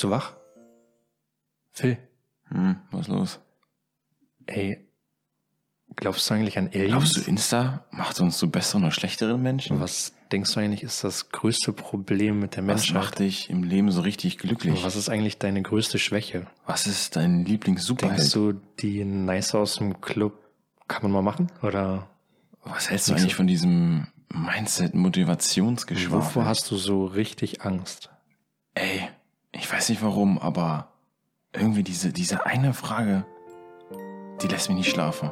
Bist du wach? Phil, Hm, was los? ey, glaubst du eigentlich an Aliens? Glaubst du, Insta macht uns zu besseren oder schlechteren Menschen? Was denkst du eigentlich ist das größte Problem mit der Was Menschheit? macht dich im Leben so richtig glücklich? Was ist eigentlich deine größte Schwäche? Was ist dein Denkst Lieblings-Superheld? du, die Nice aus dem Club kann man mal machen? Oder Was hältst du eigentlich von diesem Mindset-Motivationsgeschwafel? wovor hast du so richtig Angst? Ey, ich weiß nicht warum, aber irgendwie diese, diese eine Frage, die lässt mich nicht schlafen.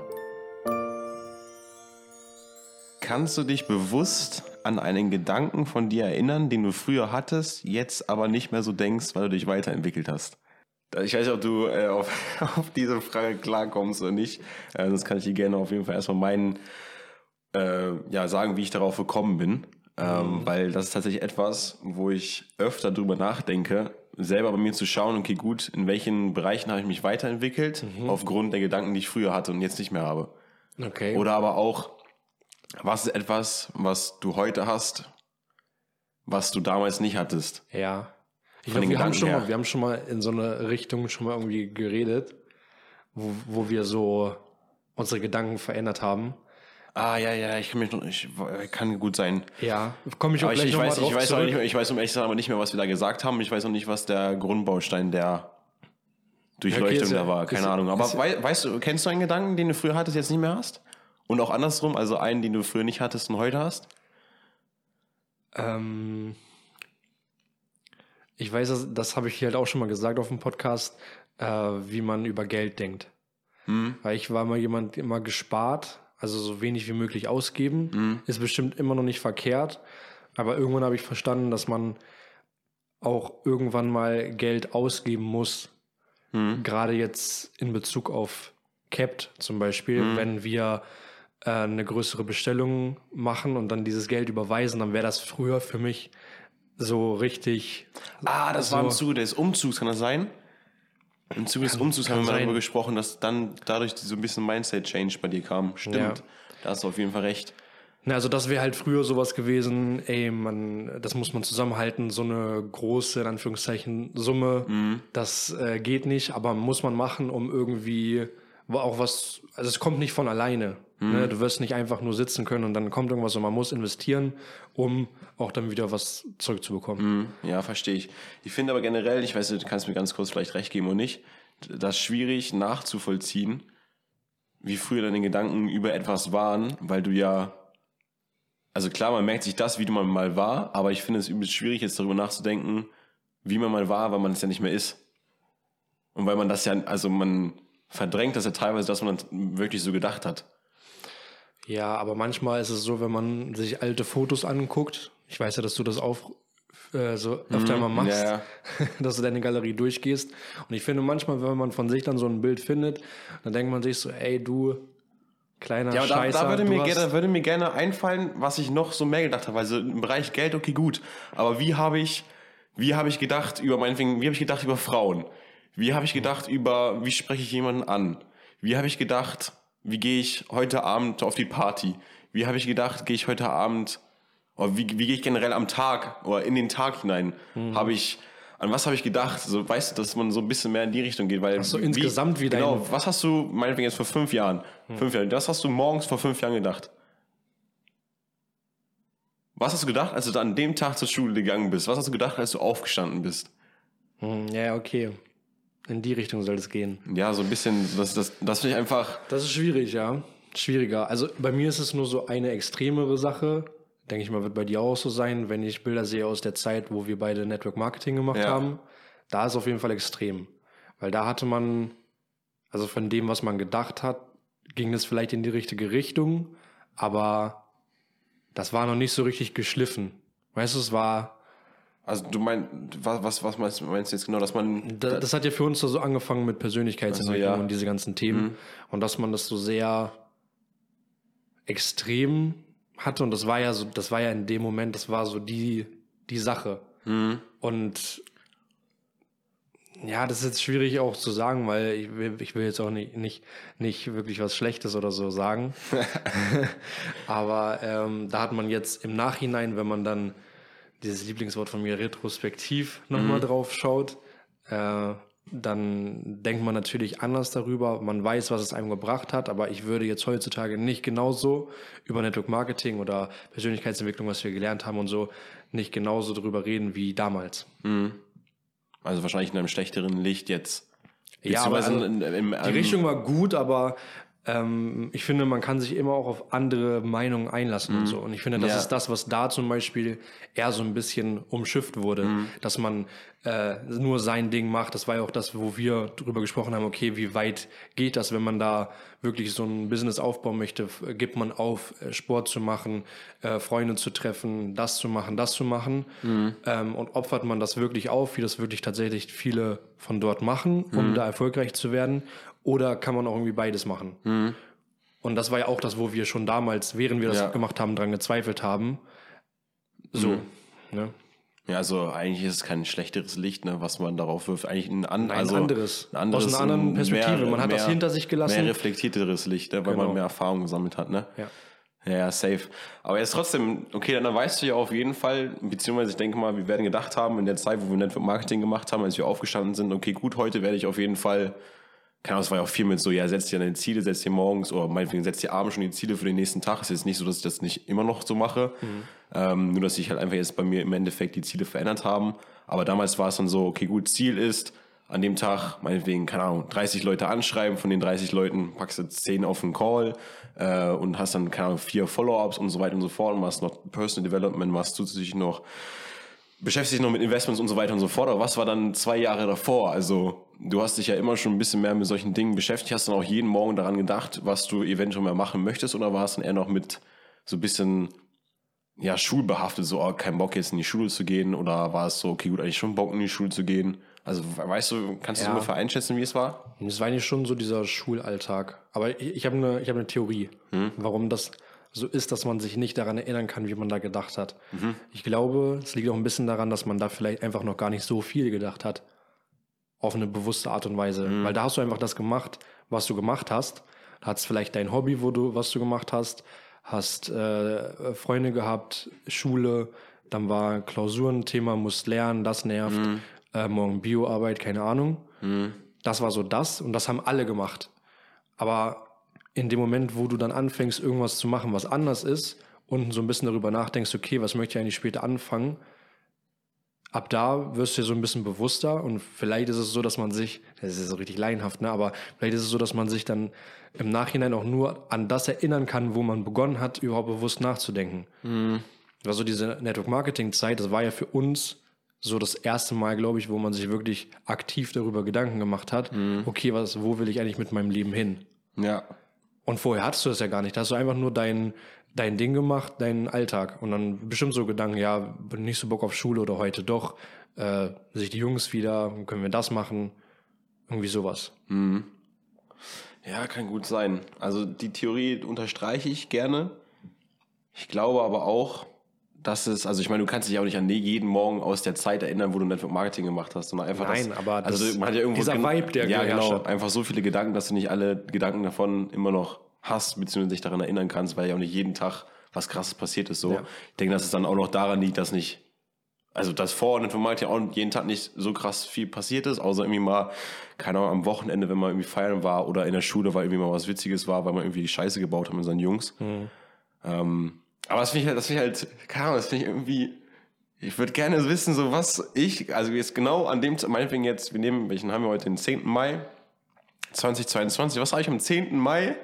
Kannst du dich bewusst an einen Gedanken von dir erinnern, den du früher hattest, jetzt aber nicht mehr so denkst, weil du dich weiterentwickelt hast? Ich weiß nicht, ob du äh, auf, auf diese Frage klarkommst oder nicht. Äh, das kann ich dir gerne auf jeden Fall erstmal meinen, äh, ja, sagen, wie ich darauf gekommen bin. Ähm, Weil das ist tatsächlich etwas, wo ich öfter drüber nachdenke, selber bei mir zu schauen, okay, gut, in welchen Bereichen habe ich mich weiterentwickelt, aufgrund der Gedanken, die ich früher hatte und jetzt nicht mehr habe. Okay. Oder aber auch, was ist etwas, was du heute hast, was du damals nicht hattest? Ja. Ich glaube, wir haben Gedanken schon mal, wir haben schon mal in so eine Richtung schon mal irgendwie geredet, wo, wo wir so unsere Gedanken verändert haben. Ah, ja, ja, ich kann mich noch, ich, kann gut sein. Ja, komme ich auch Aber ich, gleich ich noch mal weiß, ich weiß auch nicht mehr, ich weiß um ehrlich zu sein aber nicht mehr, was wir da gesagt haben. Ich weiß auch nicht, was der Grundbaustein der Durchleuchtung okay, ja- da war. Keine ist- Ahnung. Aber ist wei weißt du, kennst du einen Gedanken, den du früher hattest, jetzt nicht mehr hast? Und auch andersrum, also einen, den du früher nicht hattest und heute hast? Ähm, ich weiß, das, das habe ich halt auch schon mal gesagt auf dem Podcast, äh, wie man über Geld denkt. Weil ich war mal jemand immer gespart, also so wenig wie möglich ausgeben. Ist bestimmt immer noch nicht verkehrt. Aber irgendwann habe ich verstanden, dass man auch irgendwann mal Geld ausgeben muss. Gerade jetzt in Bezug auf Capt zum Beispiel, wenn wir äh, eine größere Bestellung machen und dann dieses Geld überweisen, dann wäre das früher für mich so richtig. Ah, das So. war im Zuge des Umzugs, kann das sein? Im Zuge des Umzugs haben wir mal sein. darüber gesprochen, dass dann dadurch so ein bisschen Mindset-Change bei dir kam. Stimmt. Ja. Da hast du auf jeden Fall recht. Na, also das wäre halt früher sowas gewesen, ey, man, das muss man zusammenhalten, so eine große, in Anführungszeichen, Summe, das äh, geht nicht, aber muss man machen, um irgendwie auch was, also es kommt nicht von alleine. Ne? Du wirst nicht einfach nur sitzen können und dann kommt irgendwas und man muss investieren, um auch dann wieder was zurückzubekommen. Ja, verstehe ich. Ich finde aber generell, ich weiß, du kannst mir ganz kurz vielleicht recht geben oder nicht, das schwierig nachzuvollziehen, wie früher deine Gedanken über etwas waren, weil du ja, also klar, man merkt sich das, wie du mal war, aber ich finde es übelst schwierig, jetzt darüber nachzudenken, wie man mal war, weil man es ja nicht mehr ist. Und weil man das ja, also man verdrängt das ja teilweise, dass man dann wirklich so gedacht hat. Ja, aber manchmal ist es so, wenn man sich alte Fotos anguckt, ich weiß ja, dass du das auch äh, so öfter mal machst, ja, dass du deine Galerie durchgehst. Und ich finde manchmal, wenn man von sich dann so ein Bild findet, dann denkt man sich so, ey, du kleiner Ja, aber da, da würde, mir, gerne- würde mir gerne einfallen, was ich noch so mehr gedacht habe. Also im Bereich Geld, okay, gut. Aber wie habe ich, wie habe ich gedacht über meinetwegen, wie habe ich gedacht über Frauen? Wie habe ich gedacht über, wie spreche ich jemanden an? Wie habe ich gedacht, wie gehe ich heute Abend auf die Party? Wie habe ich gedacht, gehe ich heute Abend, oder wie, wie gehe ich generell am Tag oder in den Tag hinein? Mhm. Habe ich, an was habe ich gedacht? So, weißt du, dass man so ein bisschen mehr in die Richtung geht, weil so, insgesamt wie dein- genau, was hast du, meinetwegen jetzt vor fünf Jahren, fünf Jahre, das hast du morgens vor fünf Jahren gedacht? Was hast du gedacht, als du an dem Tag zur Schule gegangen bist? Was hast du gedacht, als du aufgestanden bist? Hm, Ja, okay. In die Richtung soll es gehen. Ja, so ein bisschen, das, das, das finde ich einfach, Das ist schwierig, ja. Schwieriger. Also bei mir ist es nur so eine extremere Sache. Denke ich mal, wird bei dir auch so sein, wenn ich Bilder sehe aus der Zeit, wo wir beide Network Marketing gemacht Ja. haben. Da ist auf jeden Fall extrem. Weil da hatte man, also von dem, was man gedacht hat, ging es vielleicht in die richtige Richtung, aber das war noch nicht so richtig geschliffen. Weißt du, es war, also du meinst, was, was, was meinst, meinst du jetzt genau, dass man, Da, das hat ja für uns so angefangen mit Persönlichkeitsentwicklung Ach so, ja. und diese ganzen Themen. Und dass man das so sehr extrem hatte. Und das war ja so, das war ja in dem Moment, das war so die, die Sache. Und ja, das ist jetzt schwierig auch zu sagen, weil ich will, ich will jetzt auch nicht, nicht, nicht wirklich was Schlechtes oder so sagen. Aber ähm, da hat man jetzt im Nachhinein, wenn man dann dieses Lieblingswort von mir retrospektiv nochmal drauf schaut, äh, dann denkt man natürlich anders darüber. Man weiß, was es einem gebracht hat, aber ich würde jetzt heutzutage nicht genauso über Network Marketing oder Persönlichkeitsentwicklung, was wir gelernt haben und so, nicht genauso darüber reden wie damals. Mhm. Also wahrscheinlich in einem schlechteren Licht jetzt. Ja, aber also, in, in, in, die Richtung war gut, aber ähm, ich finde, man kann sich immer auch auf andere Meinungen einlassen mhm. und so. Und ich finde, das ja. ist das, was da zum Beispiel eher so ein bisschen umschifft wurde, mhm. dass man äh, nur sein Ding macht. Das war ja auch das, wo wir drüber gesprochen haben, okay, wie weit geht das, wenn man da wirklich so ein Business aufbauen möchte? Gibt man auf, äh, Sport zu machen, äh, Freunde zu treffen, das zu machen, das zu machen? Mhm. Ähm, und opfert man das wirklich auf, wie das wirklich tatsächlich viele von dort machen, um mhm. da erfolgreich zu werden? Oder kann man auch irgendwie beides machen? Mhm. Und das war ja auch das, wo wir schon damals, während wir das ja. gemacht haben, dran gezweifelt haben. So. Mhm. Ne? Ja, also eigentlich ist es kein schlechteres Licht, ne, was man darauf wirft. Eigentlich ein, an, Nein, also ein anderes. Ein anderes. Aus einer anderen Perspektive. Mehr, man hat mehr, das hinter sich gelassen. Mehr reflektierteres Licht, ne, weil genau. man mehr Erfahrung gesammelt hat. Ne? Ja. Ja, safe. Aber jetzt trotzdem, okay, dann weißt du ja auf jeden Fall, beziehungsweise ich denke mal, wir werden gedacht haben in der Zeit, wo wir Network Marketing gemacht haben, als wir aufgestanden sind, okay, gut, heute werde ich auf jeden Fall keine Ahnung, es war ja auch viel mit so, ja, setz dir deine Ziele, setz dir morgens oder meinetwegen setz dir abends schon die Ziele für den nächsten Tag. Ist jetzt nicht so, dass ich das nicht immer noch so mache. Mhm. Ähm, nur, dass sich halt einfach jetzt bei mir im Endeffekt die Ziele verändert haben. Aber damals war es dann so, okay, gut, Ziel ist, an dem Tag, meinetwegen, keine Ahnung, 30 Leute anschreiben, von den 30 Leuten packst du 10 auf den Call äh, und hast dann, keine Ahnung, vier Follow-ups und so weiter und so fort und machst noch Personal Development, machst zusätzlich noch beschäftigst dich noch mit Investments und so weiter und so fort. Aber was war dann zwei Jahre davor? Also du hast dich ja immer schon ein bisschen mehr mit solchen Dingen beschäftigt. Hast dann auch jeden Morgen daran gedacht, was du eventuell mal machen möchtest? Oder war es dann eher noch mit so ein bisschen ja, schulbehaftet, so oh, kein Bock jetzt in die Schule zu gehen? Oder war es so, okay, gut, eigentlich schon Bock in die Schule zu gehen? Also weißt du, kannst du ja. ungefähr einschätzen, wie es war? Es war eigentlich schon so dieser Schulalltag. Aber ich, ich habe eine hab ne Theorie, hm? warum das so ist, dass man sich nicht daran erinnern kann, wie man da gedacht hat. Mhm. Ich glaube, es liegt auch ein bisschen daran, dass man da vielleicht einfach noch gar nicht so viel gedacht hat. Auf eine bewusste Art und Weise. Mhm. Weil da hast du einfach das gemacht, was du gemacht hast. Da hast vielleicht dein Hobby, wo du, was du gemacht hast, hast äh, Freunde gehabt, Schule, dann war Klausurenthema, musst lernen, das nervt, mhm. äh, morgen Bioarbeit, keine Ahnung. Mhm. Das war so das und das haben alle gemacht. Aber in dem Moment, wo du dann anfängst, irgendwas zu machen, was anders ist und so ein bisschen darüber nachdenkst, okay, was möchte ich eigentlich später anfangen, ab da wirst du dir so ein bisschen bewusster und vielleicht ist es so, dass man sich, das ist so richtig laienhaft, ne, aber vielleicht ist es so, dass man sich dann im Nachhinein auch nur an das erinnern kann, wo man begonnen hat, überhaupt bewusst nachzudenken. Mhm. Also diese Network Marketing Zeit, das war ja für uns so das erste Mal, glaube ich, wo man sich wirklich aktiv darüber Gedanken gemacht hat, mhm. okay, was, wo will ich eigentlich mit meinem Leben hin? Ja. Und vorher hattest du das ja gar nicht. Da hast du einfach nur dein, dein Ding gemacht, deinen Alltag. Und dann bestimmt so Gedanken, ja, bin nicht so Bock auf Schule oder heute doch. Äh, sich die Jungs wieder, können wir das machen? Irgendwie sowas. Mhm. Ja, kann gut sein. Also die Theorie unterstreiche ich gerne. Ich glaube aber auch, dass es, also ich meine, du kannst dich auch nicht an jeden Morgen aus der Zeit erinnern, wo du Network Marketing gemacht hast, sondern einfach Nein, das, aber also das, man hat ja irgendwo dieser Vibe, der ja genau, hat. einfach so viele Gedanken, dass du nicht alle Gedanken davon immer noch hast, beziehungsweise dich daran erinnern kannst, weil ja auch nicht jeden Tag was krasses passiert ist. So, ja. ich denke, dass es dann auch noch daran liegt, dass nicht, also dass vor Network Marketing auch jeden Tag nicht so krass viel passiert ist, außer irgendwie mal, keine Ahnung, am Wochenende, wenn man irgendwie feiern war oder in der Schule, weil irgendwie mal was Witziges war, weil man irgendwie die Scheiße gebaut hat mit seinen Jungs. Mhm. Ähm, aber das finde ich halt, das finde ich halt, keine Ahnung, das finde ich irgendwie, ich würde gerne wissen, so was ich, also jetzt genau an dem, meinetwegen jetzt, wir nehmen, welchen haben wir heute, den 10. Mai 2022, was habe ich am 10. Mai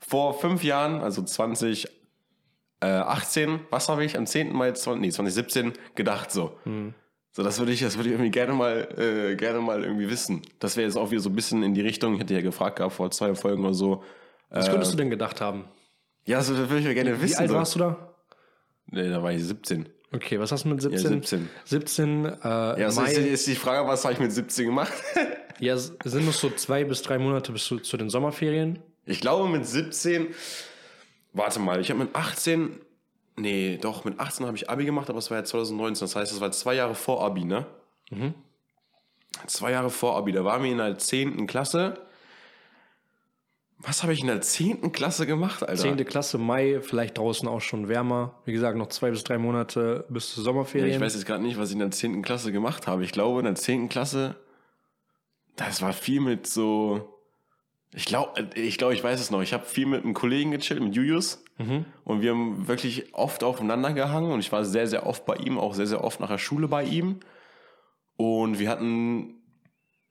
vor fünf Jahren, also 2018, äh, was habe ich am 10. Mai 20, nee, 2017 gedacht so? Hm. So, das würde ich, das würde ich irgendwie gerne mal, äh, gerne mal irgendwie wissen. Das wäre jetzt auch wieder so ein bisschen in die Richtung, ich hätte ja gefragt gehabt vor zwei Folgen oder so. Was könntest du denn gedacht haben? Ja, das würde ich ja gerne wissen. Wie alt so. warst du da? Nee, da war ich 17. Okay, was hast du mit 17? Ja, 17. 17, äh, ja, Mai. Ist, ist die Frage, was habe ich mit 17 gemacht? ja, es sind noch so zwei bis drei Monate bis zu, zu den Sommerferien. Ich glaube mit 17, warte mal, ich habe mit 18, nee, doch, mit 18 habe ich Abi gemacht, aber es war ja 2019, das heißt, es war zwei Jahre vor Abi, ne? Mhm. Zwei Jahre vor Abi, da waren wir in der 10. Klasse was habe ich in der 10. Klasse gemacht, Alter? 10. Klasse, Mai, vielleicht draußen auch schon wärmer. Wie gesagt, noch zwei bis drei Monate bis zur Sommerferien. ich weiß jetzt gerade nicht, was ich in der 10. Klasse gemacht habe. Ich glaube, in der 10. Klasse Das war viel mit so. Ich glaube, ich, glaub, ich weiß es noch. Ich habe viel mit einem Kollegen gechillt, mit Julius. Mhm. Und wir haben wirklich oft aufeinander gehangen. Und ich war sehr, sehr oft bei ihm, auch sehr, sehr oft nach der Schule bei ihm. Und wir hatten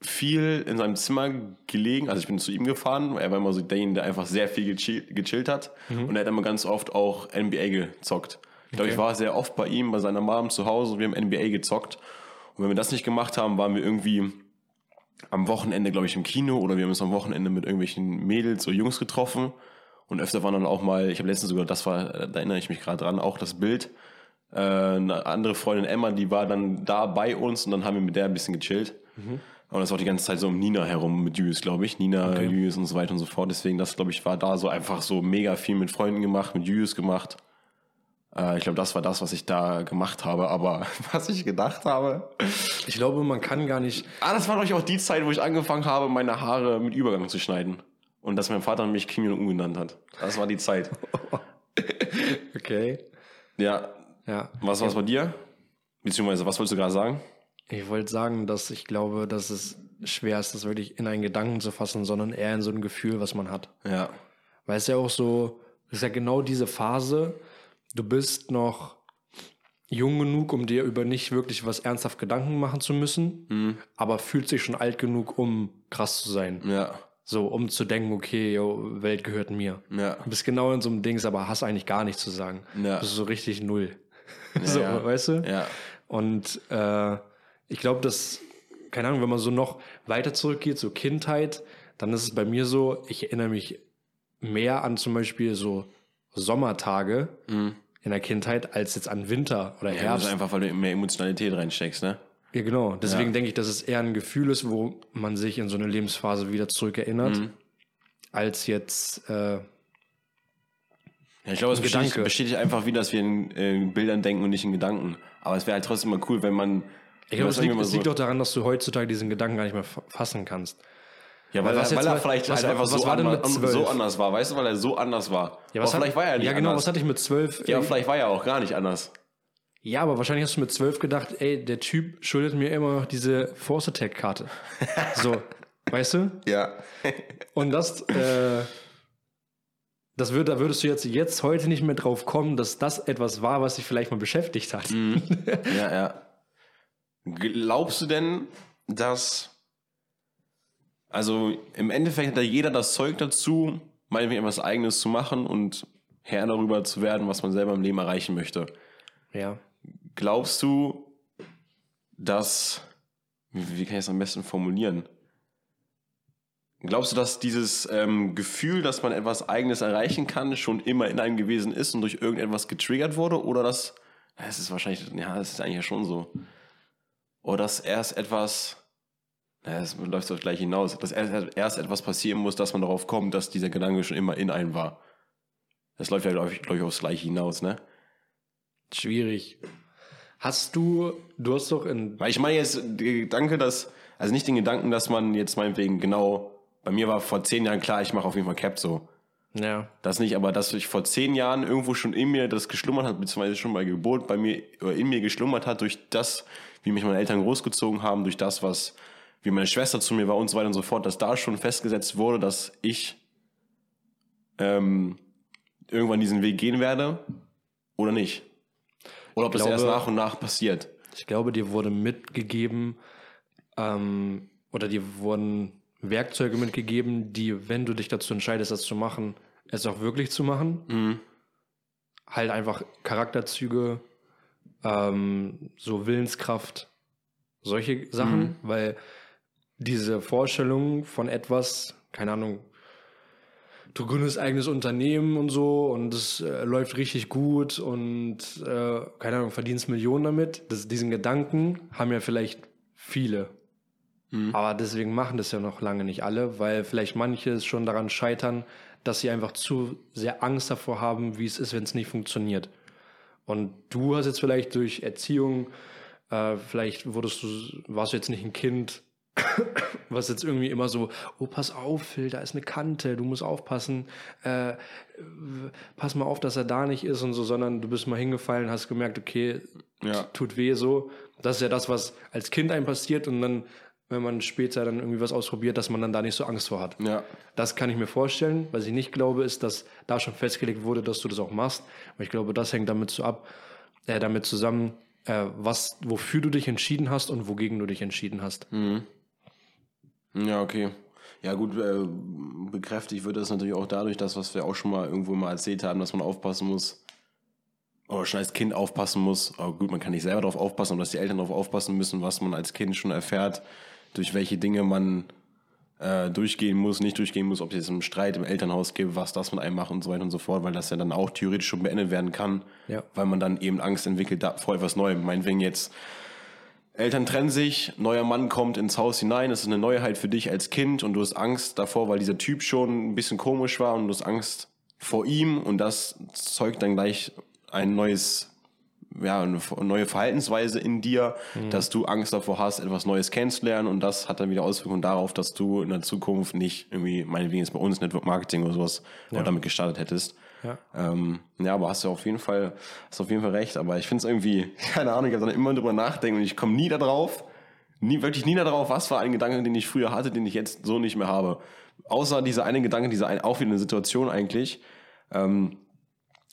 viel in seinem Zimmer gelegen. Also ich bin zu ihm gefahren. Er war immer so derjenige, der einfach sehr viel gechillt, gechillt hat. Mhm. Und er hat immer ganz oft auch NBA gezockt. Ich glaube, okay. ich war sehr oft bei ihm, bei seiner Mom zu Hause und wir haben NBA gezockt. Und wenn wir das nicht gemacht haben, waren wir irgendwie am Wochenende, glaube ich, im Kino oder wir haben uns am Wochenende mit irgendwelchen Mädels oder Jungs getroffen. Und öfter waren dann auch mal, ich habe letztens sogar, das war, da erinnere ich mich gerade dran, auch das Bild. Äh, eine andere Freundin Emma, die war dann da bei uns und dann haben wir mit der ein bisschen gechillt. Mhm. Und das war die ganze Zeit so um Nina herum mit Julius, glaube ich. Nina, okay. Julius und so weiter und so fort. Deswegen, das, glaube ich, war da so einfach so mega viel mit Freunden gemacht, mit Julius gemacht. Äh, ich glaube, das war das, was ich da gemacht habe. Aber was ich gedacht habe. Ich glaube, man kann gar nicht. Ah, das war doch auch die Zeit, wo ich angefangen habe, meine Haare mit Übergang zu schneiden. Und dass mein Vater mich Kim Jong-un genannt hat. Das war die Zeit. okay. Ja. Ja. Was war es bei dir? Beziehungsweise, was wolltest du gerade sagen? Ich wollte sagen, dass ich glaube, dass es schwer ist, das wirklich in einen Gedanken zu fassen, sondern eher in so ein Gefühl, was man hat. Ja. Weil es ja auch so, es ist ja genau diese Phase, du bist noch jung genug, um dir über nicht wirklich was ernsthaft Gedanken machen zu müssen, mhm. aber fühlt sich schon alt genug, um krass zu sein. Ja. So, um zu denken, okay, yo, Welt gehört mir. Ja. Du bist genau in so einem Dings, aber hast eigentlich gar nichts zu sagen. Ja. Du bist so richtig null. Ja, so, ja. weißt du? Ja. Und äh, ich glaube, dass, keine Ahnung, wenn man so noch weiter zurückgeht, so Kindheit, dann ist es bei mir so, ich erinnere mich mehr an zum Beispiel so Sommertage, mhm in der Kindheit als jetzt an Winter oder ja, Herbst. Das ist einfach, weil du mehr Emotionalität reinsteckst, ne? Ja, genau. Deswegen ja. denke ich, dass es eher ein Gefühl ist, wo man sich in so eine Lebensphase wieder zurückerinnert, mhm. als jetzt. Äh, ja, ich glaube, es bestätigt, bestätigt einfach wieder, dass wir in, in, Bildern denken und nicht in Gedanken. Aber es wäre halt trotzdem mal cool, wenn man. Ich glaube, es liegt, es liegt doch daran, dass du heutzutage diesen Gedanken gar nicht mehr fassen kannst. Ja, weil, weil, weil er vielleicht was, halt einfach so, an, so, anders war, weißt du, weil er so anders war. Ja, was aber vielleicht war er nicht Ja, genau, anders. was hatte ich mit zwölf? Ja, vielleicht war er auch gar nicht anders. Ja, aber wahrscheinlich hast du mit zwölf gedacht, ey, der Typ schuldet mir immer noch diese Force Attack Karte. so, weißt du? Ja. Und das, äh, das würde, da würdest du jetzt, jetzt heute nicht mehr drauf kommen, dass das etwas war, was dich vielleicht mal beschäftigt hat. Mhm. Ja, ja. Glaubst du denn, dass also im Endeffekt hat ja jeder das Zeug dazu, meinetwegen etwas Eigenes zu machen und Herr darüber zu werden, was man selber im Leben erreichen möchte. Ja. Glaubst du, dass, wie, wie kann ich es am besten formulieren? Glaubst du, dass dieses ähm, Gefühl, dass man etwas Eigenes erreichen kann, schon immer in einem gewesen ist und durch irgendetwas getriggert wurde? Oder dass, es ist wahrscheinlich, ja, es ist eigentlich ja schon so. Oder dass erst etwas ja, es läuft doch gleich hinaus, dass erst etwas passieren muss, dass man darauf kommt, dass dieser Gedanke schon immer in einem war. Das läuft ja, glaube ich, glaub ich, aufs Gleiche hinaus, ne? Schwierig. Hast du, du hast doch in. Weil ich meine jetzt den Gedanke, dass, also nicht den Gedanken, dass man jetzt meinetwegen genau, bei mir war vor zehn Jahren klar, ich mache auf jeden Fall Cap so. Ja. Das nicht, aber dass ich vor zehn Jahren irgendwo schon in mir das geschlummert hat, beziehungsweise schon bei Geburt bei mir, oder in mir geschlummert hat, durch das, wie mich meine Eltern großgezogen haben, durch das, was wie meine Schwester zu mir war und so weiter und so fort, dass da schon festgesetzt wurde, dass ich ähm, irgendwann diesen Weg gehen werde oder nicht. Oder ob ich das glaube, erst nach und nach passiert. Ich glaube, dir wurde mitgegeben ähm, oder dir wurden Werkzeuge mitgegeben, die, wenn du dich dazu entscheidest, das zu machen, es auch wirklich zu machen. Mhm. Halt einfach Charakterzüge, ähm, so Willenskraft, solche Sachen, mhm. weil diese Vorstellung von etwas, keine Ahnung, du gründest eigenes Unternehmen und so und es äh, läuft richtig gut und äh, keine Ahnung, verdienst Millionen damit. Das, diesen Gedanken haben ja vielleicht viele. Mhm. Aber deswegen machen das ja noch lange nicht alle, weil vielleicht manche schon daran scheitern, dass sie einfach zu sehr Angst davor haben, wie es ist, wenn es nicht funktioniert. Und du hast jetzt vielleicht durch Erziehung, äh, vielleicht wurdest du, warst du jetzt nicht ein Kind, was jetzt irgendwie immer so, oh, pass auf, Phil, da ist eine Kante, du musst aufpassen, äh, pass mal auf, dass er da nicht ist und so, sondern du bist mal hingefallen, hast gemerkt, okay, ja. tut weh so. Das ist ja das, was als Kind einem passiert und dann wenn man später dann irgendwie was ausprobiert, dass man dann da nicht so Angst vor hat. Ja. Das kann ich mir vorstellen. Was ich nicht glaube, ist, dass da schon festgelegt wurde, dass du das auch machst. Aber ich glaube, das hängt damit so ab, äh, damit zusammen, äh, was, wofür du dich entschieden hast und wogegen du dich entschieden hast. Ja, okay. Ja, gut, äh, bekräftigt wird das natürlich auch dadurch, dass, was wir auch schon mal irgendwo mal erzählt haben, dass man aufpassen muss, oder schon als Kind aufpassen muss. Aber gut, man kann nicht selber darauf aufpassen, aber dass die Eltern darauf aufpassen müssen, was man als Kind schon erfährt, durch welche Dinge man äh, durchgehen muss, nicht durchgehen muss, ob es jetzt einen Streit im Elternhaus gibt, was das mit einem macht und so weiter und so fort, weil das ja dann auch theoretisch schon beendet werden kann, Ja. weil man dann eben Angst entwickelt da, vor etwas Neuem. Meinetwegen jetzt Eltern trennen sich, neuer Mann kommt ins Haus hinein, das ist eine Neuheit für dich als Kind und du hast Angst davor, weil dieser Typ schon ein bisschen komisch war und du hast Angst vor ihm und das zeugt dann gleich ein neues, ja, eine neue Verhaltensweise in dir, dass du Angst davor hast, etwas Neues kennenzulernen und das hat dann wieder Auswirkungen darauf, dass du in der Zukunft nicht irgendwie, meinetwegen jetzt bei uns Network Marketing oder sowas, auch damit gestartet hättest. Ja. Ähm, ja, aber hast du auf jeden Fall, hast auf jeden Fall recht. Aber ich finde es irgendwie, keine Ahnung, ich habe dann immer drüber nachdenken und ich komme nie da drauf, nie, wirklich nie da drauf, was war ein Gedanke, den ich früher hatte, den ich jetzt so nicht mehr habe. Außer dieser eine Gedanke, diese ein, auch wieder eine Situation eigentlich, ähm,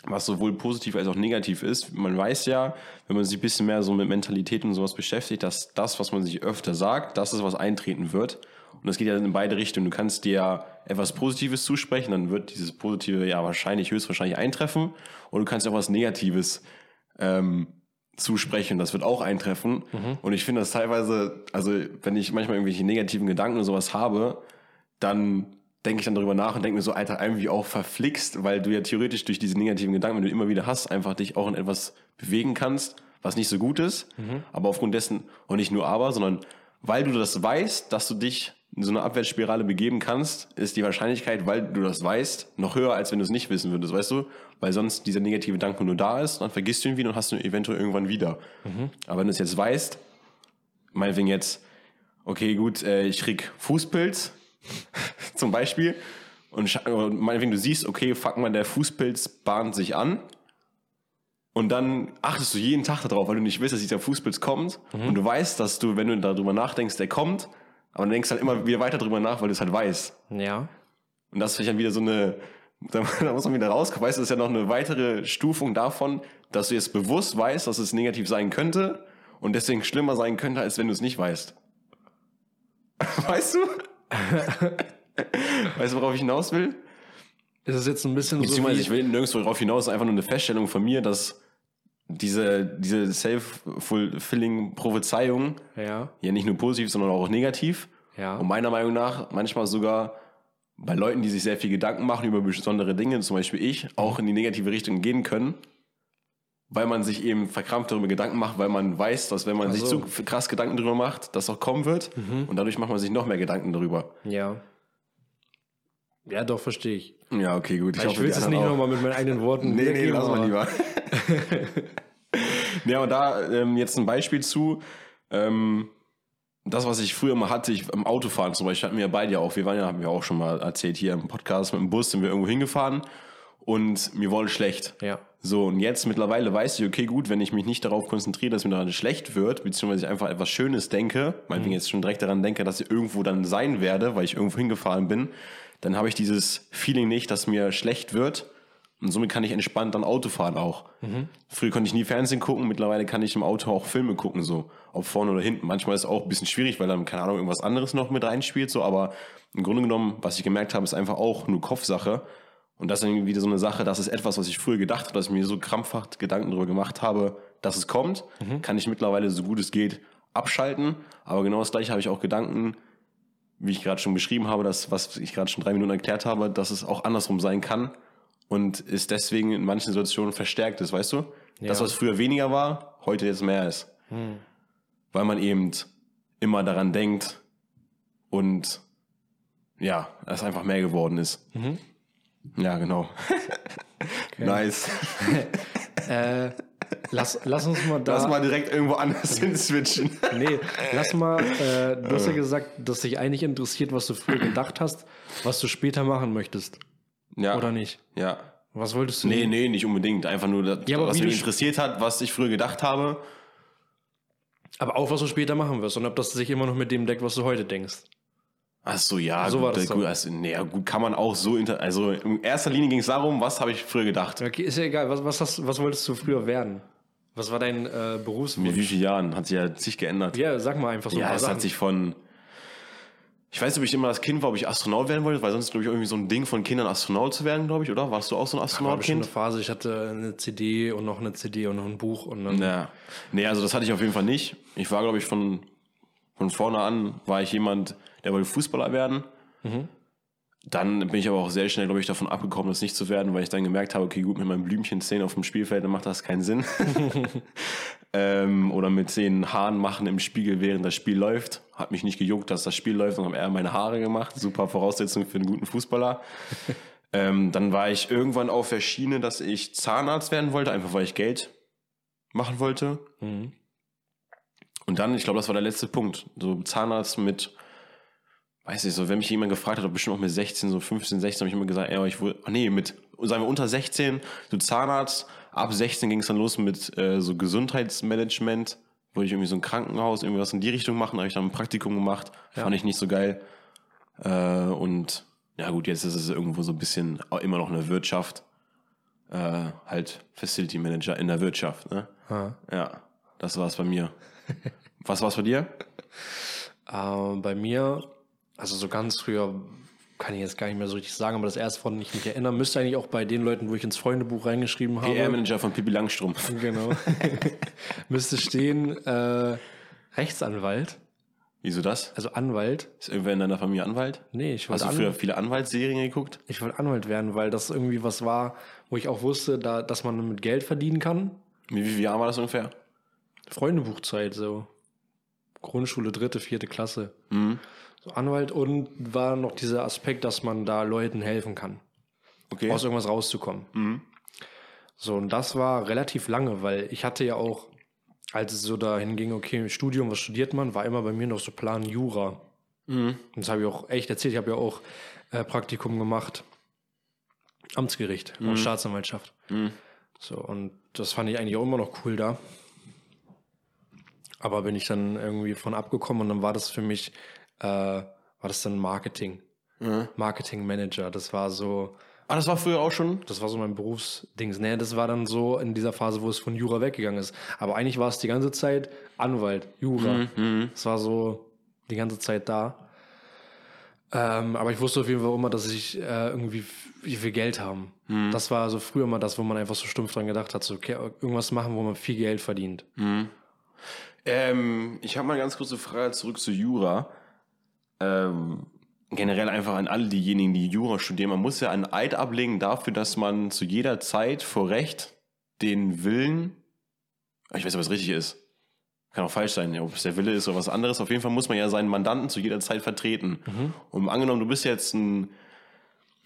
was sowohl positiv als auch negativ ist. Man weiß ja, wenn man sich ein bisschen mehr so mit Mentalität und sowas beschäftigt, dass das, was man sich öfter sagt, das ist, was eintreten wird. Und das geht ja in beide Richtungen. Du kannst dir etwas Positives zusprechen, dann wird dieses Positive ja wahrscheinlich, höchstwahrscheinlich eintreffen. Und du kannst dir auch was Negatives ähm, zusprechen, das wird auch eintreffen. Und ich finde das teilweise, also wenn ich manchmal irgendwelche negativen Gedanken und sowas habe, dann denke ich dann darüber nach und denke mir so, Alter, irgendwie auch verflixt, weil du ja theoretisch durch diese negativen Gedanken, wenn du immer wieder hast, einfach dich auch in etwas bewegen kannst, was nicht so gut ist. Aber aufgrund dessen, und nicht nur aber, sondern weil du das weißt, dass du dich in so eine Abwärtsspirale begeben kannst, ist die Wahrscheinlichkeit, weil du das weißt, noch höher, als wenn du es nicht wissen würdest, weißt du? Weil sonst dieser negative Gedanke nur da ist, dann vergisst du ihn wieder und hast du ihn eventuell irgendwann wieder. Aber wenn du es jetzt weißt, meinetwegen jetzt, okay, gut, äh, ich krieg Fußpilz, zum Beispiel, und meinetwegen du siehst, okay, fuck mal, der Fußpilz bahnt sich an, und dann achtest du jeden Tag darauf, weil du nicht willst, dass dieser Fußpilz kommt, und du weißt, dass du, wenn du darüber nachdenkst, der kommt, aber dann denkst du halt immer wieder weiter drüber nach, weil du es halt weißt. Ja. Und das ist vielleicht dann wieder so eine, da, da muss man wieder rauskommen, weißt du, das ist ja noch eine weitere Stufung davon, dass du jetzt bewusst weißt, dass es negativ sein könnte und deswegen schlimmer sein könnte, als wenn du es nicht weißt. Weißt du? weißt du, worauf ich hinaus will? Ist es jetzt ein bisschen so Beziehungsweise wie, ich will nirgendwo darauf hinaus, einfach nur eine Feststellung von mir, dass diese, diese self-fulfilling Prophezeiung Ja, ja nicht nur positiv, sondern auch negativ. ja. Und meiner Meinung nach manchmal sogar bei Leuten, die sich sehr viel Gedanken machen über besondere Dinge, zum Beispiel ich, auch in die negative Richtung gehen können, weil man sich eben verkrampft darüber Gedanken macht, weil man weiß, dass wenn man Ach sich so. zu krass Gedanken darüber macht, das auch kommen wird. Und dadurch macht man sich noch mehr Gedanken darüber. Ja. Ja, doch, verstehe ich. Ja, okay, gut. Ich, hoffe, will es nicht nochmal mit meinen eigenen Worten Nee, nee, lass mal lieber. ja, und da ähm, jetzt ein Beispiel zu. Ähm, das, was ich früher mal hatte, ich im Autofahren zum Beispiel, hatten wir ja beide ja auch, wir waren ja, haben wir auch schon mal erzählt, hier im Podcast mit dem Bus sind wir irgendwo hingefahren und mir wurde schlecht. Ja. So, und jetzt mittlerweile weiß ich, okay, gut, wenn ich mich nicht darauf konzentriere, dass mir daran schlecht wird, beziehungsweise ich einfach etwas Schönes denke, meinetwegen jetzt schon direkt daran denke, dass ich irgendwo dann sein werde, weil ich irgendwo hingefahren bin, dann habe ich dieses Feeling nicht, dass mir schlecht wird. Und somit kann ich entspannt dann Auto fahren auch. Früher konnte ich nie Fernsehen gucken, mittlerweile kann ich im Auto auch Filme gucken, so. Ob vorne oder hinten. Manchmal ist es auch ein bisschen schwierig, weil dann, keine Ahnung, irgendwas anderes noch mit reinspielt, so. Aber im Grunde genommen, was ich gemerkt habe, ist einfach auch nur Kopfsache. Und das ist dann wieder so eine Sache, das ist etwas, was ich früher gedacht habe, dass ich mir so krampfhaft Gedanken darüber gemacht habe, dass es kommt, kann ich mittlerweile so gut es geht abschalten. Aber genau das gleiche habe ich auch Gedanken, wie ich gerade schon beschrieben habe, das, was ich gerade schon drei Minuten erklärt habe, dass es auch andersrum sein kann und ist deswegen in manchen Situationen verstärkt ist, weißt du? Das, was früher weniger war, heute jetzt mehr ist. Weil man eben immer daran denkt und ja, es einfach mehr geworden ist. Ja, genau. Nice. Äh, lass, lass uns mal da. Lass mal direkt irgendwo anders hin switchen. Nee, lass mal, äh, du hast ja gesagt, dass dich eigentlich interessiert, was du früher gedacht hast, was du später machen möchtest. Ja. Oder nicht? Ja. Was wolltest du? Nee, nee, nicht unbedingt. Einfach nur, das, Ja, was mich interessiert hat, was ich früher gedacht habe. Aber auch, was du später machen wirst und ob das sich immer noch mit dem deckt, was du heute denkst. Ach so, ja, So war gut, das gut, doch. also, nee, ja, gut, kann man auch so, inter also in erster Linie ging es darum, was habe ich früher gedacht. Okay, ist ja egal. Was, was, hast, was wolltest du früher werden? Was war dein äh, Mit Berufswunsch? wie vielen Jahren hat sich ja sich geändert. Ja, sag mal einfach so Ja, ein es Sachen. hat sich von. Ich weiß nicht, ob ich immer das Kind war, ob ich Astronaut werden wollte, weil sonst glaube ich irgendwie so ein Ding von Kindern Astronaut zu werden, glaube ich, oder? Warst du auch so ein war bestimmt eine Astronautkind? Phase. Ich hatte eine CD und noch eine CD und noch ein Buch und dann Ja. Nee, also das hatte ich auf jeden Fall nicht. Ich war, glaube ich, von, von vorne an, war ich jemand, der wollte Fußballer werden. Dann bin ich aber auch sehr schnell, glaube ich, davon abgekommen, das nicht zu werden, weil ich dann gemerkt habe, okay, gut, mit meinen Blümchenzähnen auf dem Spielfeld, dann macht das keinen Sinn. ähm, oder mit zehn Haaren machen im Spiegel, während das Spiel läuft. Hat mich nicht gejuckt, dass das Spiel läuft und habe eher meine Haare gemacht. Super Voraussetzung für einen guten Fußballer. ähm, dann war ich irgendwann auf der Schiene, dass ich Zahnarzt werden wollte, einfach weil ich Geld machen wollte. Mhm. Und dann, ich glaube, das war der letzte Punkt. So Zahnarzt mit, weiß nicht, so, wenn mich jemand gefragt hat, ob bestimmt auch mit 16, so 15, 16, habe ich immer gesagt, ja, ich wohl, ach nee, mit, sagen wir unter 16, so Zahnarzt. Ab 16 ging es dann los mit äh, so Gesundheitsmanagement. Wollte ich irgendwie so ein Krankenhaus, irgendwie was in die Richtung machen, habe ich dann ein Praktikum gemacht. Fand ich nicht so geil. Äh, und ja gut, jetzt ist es irgendwo so ein bisschen immer noch eine Wirtschaft. Äh, halt Facility Manager in der Wirtschaft, ne? Ja, das war's bei mir. Was war's bei dir? Äh, bei mir, also so ganz früher kann ich jetzt gar nicht mehr so richtig sagen, aber das erste, woran ich mich erinnere, müsste eigentlich auch bei den Leuten, wo ich ins Freundebuch reingeschrieben habe. PR-Manager von Pippi Langstrumpf. Genau. müsste stehen, äh, Rechtsanwalt. Wieso das? Also Anwalt. Ist irgendwer in deiner Familie Anwalt? Nee, ich Hast wollte, du früher viele Anwaltsserien geguckt? ich wollte Anwalt werden, weil das irgendwie was war, wo ich auch wusste, da, dass man mit Geld verdienen kann. Wie viele Jahre war das ungefähr? Freundebuchzeit, so. Grundschule, dritte, vierte Klasse. Mhm. So Anwalt und war noch dieser Aspekt, dass man da Leuten helfen kann, Okay. aus irgendwas rauszukommen. Mhm. So, und das war relativ lange, weil ich hatte ja auch, als es so dahin ging, okay, Studium, was studiert man, war immer bei mir noch so Plan Jura. Mhm. Und das habe ich auch echt erzählt. Ich habe ja auch äh, Praktikum gemacht. Amtsgericht und Staatsanwaltschaft. Mhm. So, und das fand ich eigentlich auch immer noch cool da. Aber bin ich dann irgendwie von abgekommen und dann war das für mich, äh, war das dann Marketing. Mhm. Marketing Manager. Das war so, Ah, das war früher auch schon? das war so mein Berufsdings. Nee, das war dann so in dieser Phase, wo es von Jura weggegangen ist. Aber eigentlich war es die ganze Zeit Anwalt, Jura. Mhm. Es war so die ganze Zeit da. Ähm, aber ich wusste auf jeden Fall immer, dass ich äh, irgendwie viel Geld haben. Mhm. Das war so früher mal das, wo man einfach so stumpf dran gedacht hat, so okay, irgendwas machen, wo man viel Geld verdient. Ähm, ich habe mal eine ganz kurze Frage zurück zu Jura. Ähm, generell einfach an alle diejenigen, die Jura studieren. Man muss ja einen Eid ablegen dafür, dass man zu jeder Zeit vor Recht den Willen, ich weiß nicht, ob es richtig ist, kann auch falsch sein, ob es der Wille ist oder was anderes. Auf jeden Fall muss man ja seinen Mandanten zu jeder Zeit vertreten. Und angenommen, du bist jetzt ein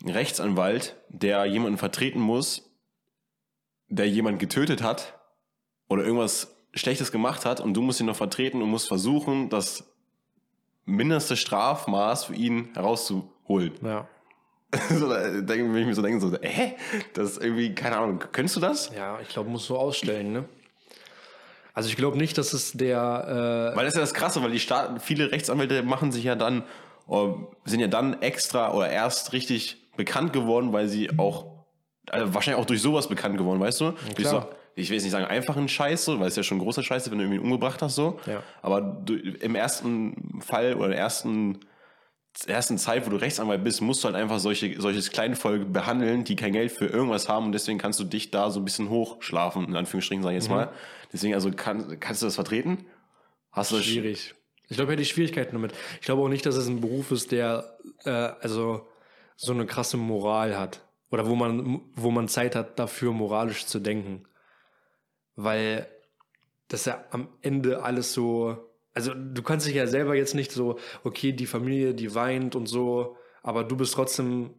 Rechtsanwalt, der jemanden vertreten muss, der jemand getötet hat oder irgendwas Schlechtes gemacht hat und du musst ihn noch vertreten und musst versuchen, das mindeste Strafmaß für ihn herauszuholen. Ja. so, da denke wenn ich mir so denke, so, hä? Das ist irgendwie, keine Ahnung, könntest du das? Ja, ich glaube, muss so ausstellen, ne? Also ich glaube nicht, dass es der Weil das ist ja das Krasse, weil die Staaten, viele Rechtsanwälte machen sich ja dann, äh, sind ja dann extra oder erst richtig bekannt geworden, weil sie auch, also wahrscheinlich auch durch sowas bekannt geworden, weißt du? Durch so. Ich will jetzt nicht sagen einfachen Scheiß, so, weil es ja schon großer Scheiß ist, wenn du irgendwie ihn umgebracht hast, so. Ja. Aber du, im ersten Fall oder der ersten, ersten Zeit, wo du Rechtsanwalt bist, musst du halt einfach solche, solches Kleinvolk behandeln, die kein Geld für irgendwas haben und deswegen kannst du dich da so ein bisschen hochschlafen, in Anführungsstrichen, sag ich jetzt mal. Deswegen, also kann, kannst du das vertreten? Hast du schwierig. Ich glaube, hätte ich Schwierigkeiten damit. Ich glaube auch nicht, dass es ein Beruf ist, der äh, also so eine krasse Moral hat. Oder wo man, wo man Zeit hat, dafür moralisch zu denken. Weil das ja am Ende alles so. Also du kannst dich ja selber jetzt nicht so, okay, die Familie, die weint und so, aber du bist trotzdem,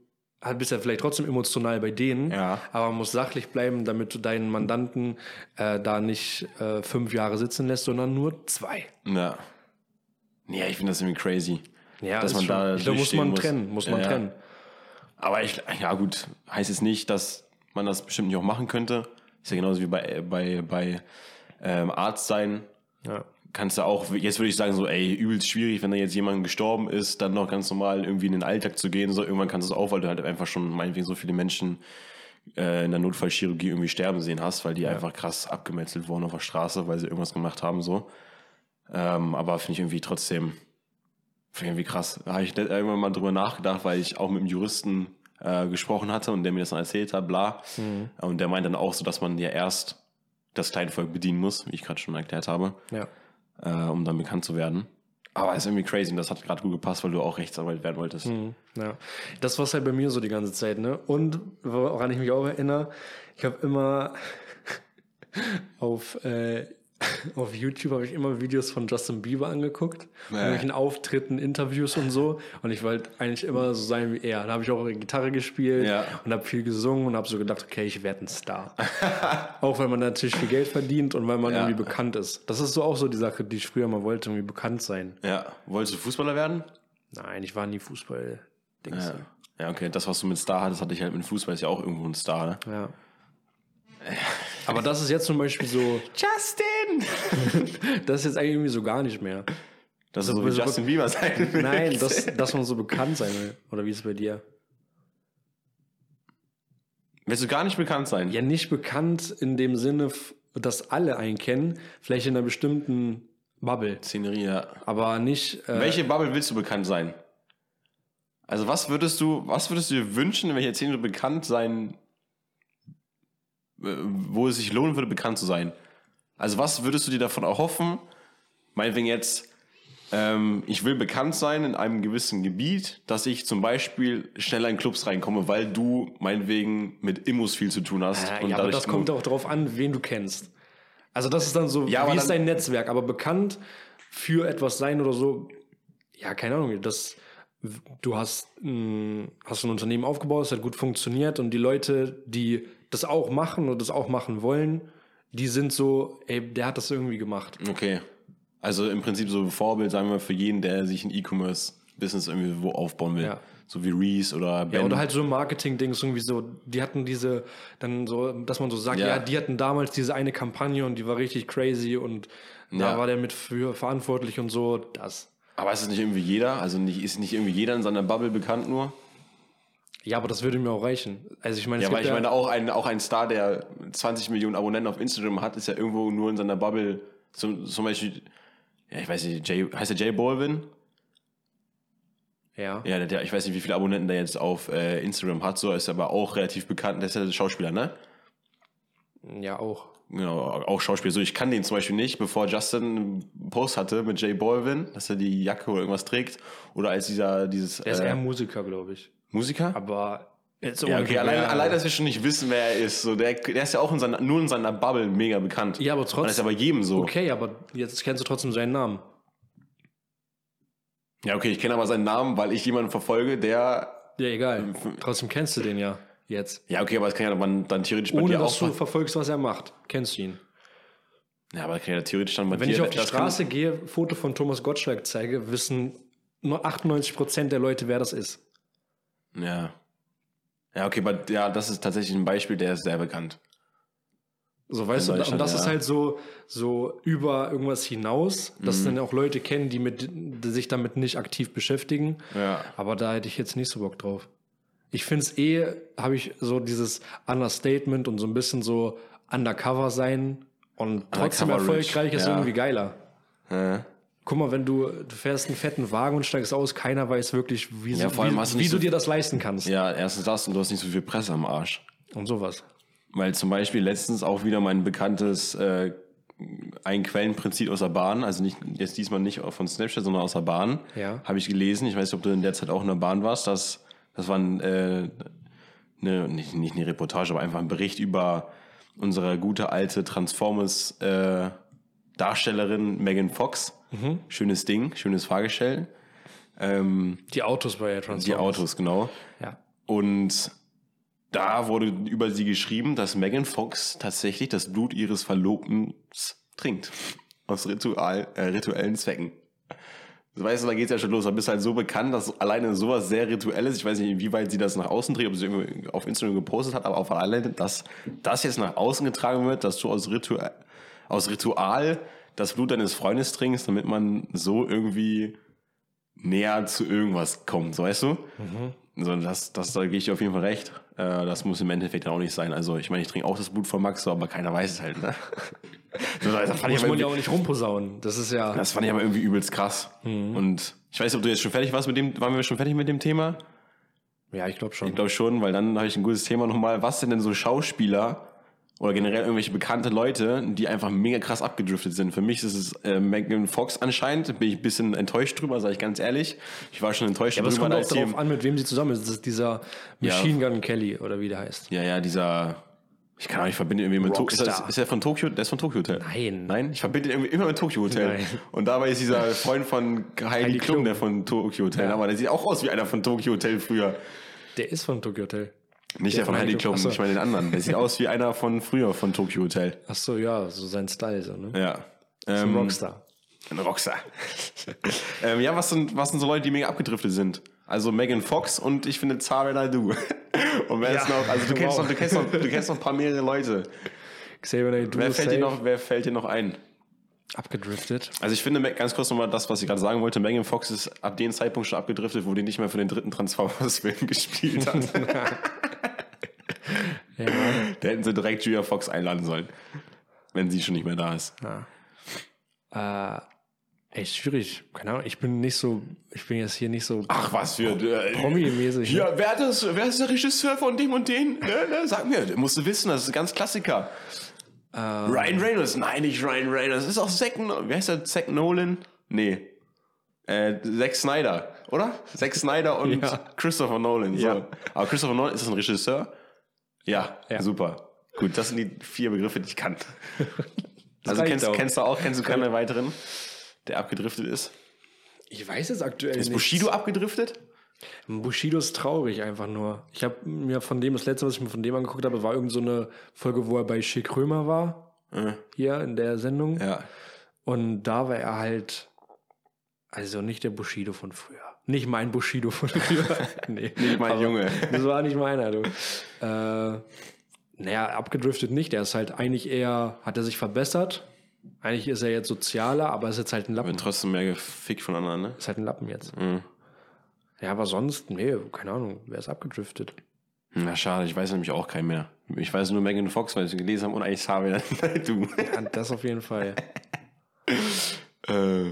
bist ja vielleicht trotzdem emotional bei denen, Ja. aber man muss sachlich bleiben, damit du deinen Mandanten äh, da nicht äh, fünf Jahre sitzen lässt, sondern nur zwei. Ja. Ja, ich finde das irgendwie crazy. Ja, dass man schon- da glaube, muss man muss. trennen, muss man Ja. trennen. Aber ich, ja gut, heißt es nicht, dass man das bestimmt nicht auch machen könnte. Ist ja genauso wie bei, bei, bei ähm, Arzt sein. Ja. kannst du auch, jetzt würde ich sagen, so, ey, übelst schwierig, wenn da jetzt jemand gestorben ist, dann noch ganz normal irgendwie in den Alltag zu gehen. So, irgendwann kannst du es auch, weil du halt einfach schon meinetwegen so viele Menschen äh, in der Notfallchirurgie irgendwie sterben sehen hast, weil die ja. einfach krass abgemetzelt wurden auf der Straße, weil sie irgendwas gemacht haben, so. Ähm, aber finde ich irgendwie trotzdem, finde ich irgendwie krass. Da habe ich irgendwann mal drüber nachgedacht, weil ich auch mit einem Juristen äh, gesprochen hatte und der mir das dann erzählt hat, bla. Mhm. Und der meint dann auch so, dass man ja erst das Kleinvolk bedienen muss, wie ich gerade schon erklärt habe, ja. äh, um dann bekannt zu werden. Aber ist irgendwie crazy und das hat gerade gut gepasst, weil du auch Rechtsanwalt werden wolltest. Mhm, ja, das war halt bei mir so die ganze Zeit, ne? Und woran ich mich auch erinnere, ich habe immer auf äh, auf YouTube habe ich immer Videos von Justin Bieber angeguckt, nee. irgendwelchen Auftritten, Interviews und so. Und ich wollte eigentlich immer so sein wie er. Da habe ich auch Gitarre gespielt ja. und habe viel gesungen und habe so gedacht, okay, ich werde ein Star. auch weil man natürlich viel Geld verdient und weil man ja. irgendwie bekannt ist. Das ist so auch so die Sache, die ich früher mal wollte, irgendwie bekannt sein. Ja. Wolltest du Fußballer werden? Nein, ich war nie Fußball. Ja. ja, okay. Das, was du mit Star hattest, hatte ich halt mit Fußball, ist ja auch irgendwo ein Star, ne? Ja. Aber das ist jetzt zum Beispiel so. Justin! das ist jetzt eigentlich irgendwie so gar nicht mehr. Das ist so wie so Justin Bieber sein will. Nein, dass, dass man so bekannt sein will. Oder wie ist es bei dir? Willst du gar nicht bekannt sein? Ja, nicht bekannt in dem Sinne, dass alle einen kennen. Vielleicht in einer bestimmten Bubble. Szenerie, ja. Aber nicht. Äh, Welche Bubble willst du bekannt sein? Also was würdest du, was würdest du dir wünschen, in welcher Szene du bekannt sein wo es sich lohnen würde, bekannt zu sein. Also was würdest du dir davon erhoffen? Meinetwegen jetzt, ähm, ich will bekannt sein in einem gewissen Gebiet, dass ich zum Beispiel schneller in Clubs reinkomme, weil du meinetwegen mit Immos viel zu tun hast. Ja, ja aber das kommt auch darauf an, wen du kennst. Also das ist dann so, ja, wie ist dein Netzwerk? Aber bekannt für etwas sein oder so, ja, keine Ahnung, das, du hast, mh, hast ein Unternehmen aufgebaut, es hat gut funktioniert und die Leute, die das auch machen und das auch machen wollen, die sind so, ey, der hat das irgendwie gemacht. Okay. Also im Prinzip so ein Vorbild, sagen wir, für jeden, der sich ein E-Commerce-Business irgendwie wo aufbauen will. Ja. So wie Reese oder Ben. Ja, oder halt so Marketing-Dings irgendwie so, die hatten diese, dann so, dass man so sagt, ja. ja. die hatten damals diese eine Kampagne und die war richtig crazy und ja. da war der mit für verantwortlich und so, das. Aber ist es nicht irgendwie jeder? Also nicht, ist nicht irgendwie jeder in seiner Bubble bekannt nur? Ja, aber das würde mir auch reichen. Also ich meine, ja, weil ich ja meine, auch ein, auch ein Star, der 20 Millionen Abonnenten auf Instagram hat, ist ja irgendwo nur in seiner Bubble. Zum, zum Beispiel, ja, ich weiß nicht, Jay, heißt der Jay Bolvin? Ja. Ja, der, ich weiß nicht, wie viele Abonnenten der jetzt auf äh, Instagram hat, so ist aber auch relativ bekannt. Der ist ja Schauspieler, ne? Ja, auch. Genau, auch Schauspieler. So, ich kann den zum Beispiel nicht, bevor Justin einen Post hatte mit Jay Bolvin, dass er die Jacke oder irgendwas trägt. Oder als dieser, dieses. Der ist äh, eher Musiker, glaube ich. Musiker? Aber Jetzt ja, okay, allein, allein, dass wir schon nicht wissen, wer er ist. So, der, der ist ja auch in seiner, nur in seiner Bubble mega bekannt. Ja, aber trotzdem. Das ist ja bei jedem so. Okay, aber jetzt kennst du trotzdem seinen Namen. Ja, okay, ich kenne aber seinen Namen, weil ich jemanden verfolge, der. Ja, egal. Trotzdem kennst du den ja jetzt. Ja, okay, aber das kann ja dann, dann theoretisch bei Ohne, dir dass du verfolgst, was er macht. Kennst du ihn. Ja, aber kann ja theoretisch dann bei Wenn dir, ich auf die Straße gehe, Foto von Thomas Gottschalk zeige, wissen nur 98% der Leute, wer das ist. Ja. Ja, okay, aber ja, das ist tatsächlich ein Beispiel, der ist sehr bekannt. So, weißt du, und das ja. ist halt so, so über irgendwas hinaus, dass mhm. dann auch Leute kennen, die, mit, die sich damit nicht aktiv beschäftigen. Ja. Aber da hätte ich jetzt nicht so Bock drauf. Ich finde es eh, habe ich so dieses Understatement und so ein bisschen so Undercover sein und trotzdem erfolgreich ist ja. irgendwie geiler. Ja. Guck mal, wenn du, du fährst einen fetten Wagen und steigst aus, keiner weiß wirklich, wie, ja, so, wie, wie du, so, dir das leisten kannst. Ja, erstens das und du hast nicht so viel Presse am Arsch. Und sowas. Weil zum Beispiel letztens auch wieder mein bekanntes äh, ein Quellenprinzip aus der Bahn, also nicht jetzt diesmal nicht von Snapchat, sondern aus der Bahn, ja. habe ich gelesen. Ich weiß nicht, ob du in der Zeit auch in der Bahn warst. dass das war ein, äh, eine, nicht, nicht eine Reportage, aber einfach ein Bericht über unsere gute alte Transformers äh, Darstellerin Megan Fox Mhm. Schönes Ding, schönes Fahrgestell. Ähm, die Autos bei Transformers. Die Autos, genau. Ja. Und da wurde über sie geschrieben, dass Megan Fox tatsächlich das Blut ihres Verlobten trinkt. Aus Ritual, äh, rituellen Zwecken. Weißt du, da geht's ja schon los. Da bist halt so bekannt, dass alleine sowas sehr rituell ist. Ich weiß nicht, inwieweit sie das nach außen trägt, ob sie irgendwie auf Instagram gepostet hat, aber auf alleine, dass das jetzt nach außen getragen wird, dass du aus Ritual, aus Ritual das Blut deines Freundes trinkst, damit man so irgendwie näher zu irgendwas kommt, so weißt du? Mhm. So, das, das, da gebe ich dir auf jeden Fall recht. Äh, das muss im Endeffekt dann auch nicht sein. Also ich meine, ich trinke auch das Blut von Max, so, aber keiner weiß es halt. Ne? so, das fand muss ich man ja auch nicht rumposaunen. Das ist ja. Das fand ich aber irgendwie übelst krass. Mhm. Und ich weiß nicht, ob du jetzt schon fertig warst mit dem, waren wir schon fertig mit dem Thema? Ja, ich glaube schon. Ich glaube schon, weil dann habe ich ein gutes Thema nochmal. Was sind denn so Schauspieler oder generell irgendwelche bekannte Leute, die einfach mega krass abgedriftet sind? Für mich ist es äh, Megan Fox anscheinend. Bin ich ein bisschen enttäuscht drüber, sage ich ganz ehrlich. Ich war schon enttäuscht ja, aber es kommt auch darauf an, mit wem sie zusammen ist. Das ist dieser Machine Gun Kelly oder wie der heißt. Ja, ja, dieser ich kann auch nicht verbinden irgendwie mit Tokyo. Ist, ist er von Tokyo? Der ist von Tokyo Hotel. Nein. Nein? Ich verbinde ihn irgendwie immer mit Tokyo Hotel. Nein. Und dabei ist dieser Freund von Heidi, Heidi Klum, der von Tokyo Hotel. Ja. Aber der sieht auch aus wie einer von Tokyo Hotel früher. Der ist von Tokyo Hotel. Nicht der, der von Heidi Klum, ich meine den anderen. Der sieht aus wie einer von früher von Tokyo Hotel. Ach so, ja, so sein Style so, ne? Ja. Ähm, ein Rockstar. Ein Rockstar. ähm, ja, was sind, was sind so Leute, die mega abgedriftet sind? Also Megan Fox und ich finde Zara Naidu. und wer ja. ist noch, also du kennst, wow. noch, du, kennst noch, du kennst noch ein paar mehrere Leute. Xavier Naidu wer fällt, dir noch, wer fällt dir noch ein? Abgedriftet. Also ich finde, ganz kurz nochmal das, was ich gerade sagen wollte, Megan Fox ist ab dem Zeitpunkt schon abgedriftet, wo die nicht mehr für den dritten Transformers-Film gespielt hat. ja. Da hätten sie direkt Julia Fox einladen sollen, wenn sie schon nicht mehr da ist. Ja. Äh, echt schwierig. Keine Ahnung, ich bin nicht so, ich bin jetzt hier nicht so Ach, was für äh, Promi-mäßig. Ja, wer, ist, wer ist der Regisseur von dem und den? Ne, ne, sag mir, musst du wissen, das ist ein ganz Klassiker. Ähm, Ryan Reynolds, nein, nicht Ryan Reynolds. Das ist auch Zack, wie heißt der? Zack Nolan? Nee. Äh, Zack Snyder, oder? Zack Snyder und ja. Christopher Nolan. So. Ja. Aber Christopher Nolan, ist das ein Regisseur? Ja, ja, super. Gut, das sind die vier Begriffe, die ich kann. also kennst, kennst, du auch, kennst du keine weiteren, der abgedriftet ist? Ich weiß es aktuell nicht. Ist Bushido abgedriftet? Bushido ist traurig einfach nur. Ich habe mir von dem, das letzte, was ich mir von dem angeguckt habe, war irgend so eine Folge, wo er bei Schick Römer war. Mhm. Hier in der Sendung. Ja. Und da war er halt, also nicht der Bushido von früher. Nicht mein Bushido von früher. nee, nicht mein Junge. Das war nicht meiner, du. Äh, naja, abgedriftet nicht. Der ist halt eigentlich eher, hat er sich verbessert. Eigentlich ist er jetzt sozialer, aber ist jetzt halt ein Lappen. Wird trotzdem mehr gefickt von anderen, ne? Ist halt ein Lappen jetzt. Mhm. Ja, aber sonst, nee, keine Ahnung, wer ist abgedriftet? Na schade, ich weiß nämlich auch keinen mehr. Ich weiß nur Megan Fox, weil ich sie gelesen habe und eigentlich Xavier du. Ja, das auf jeden Fall. äh,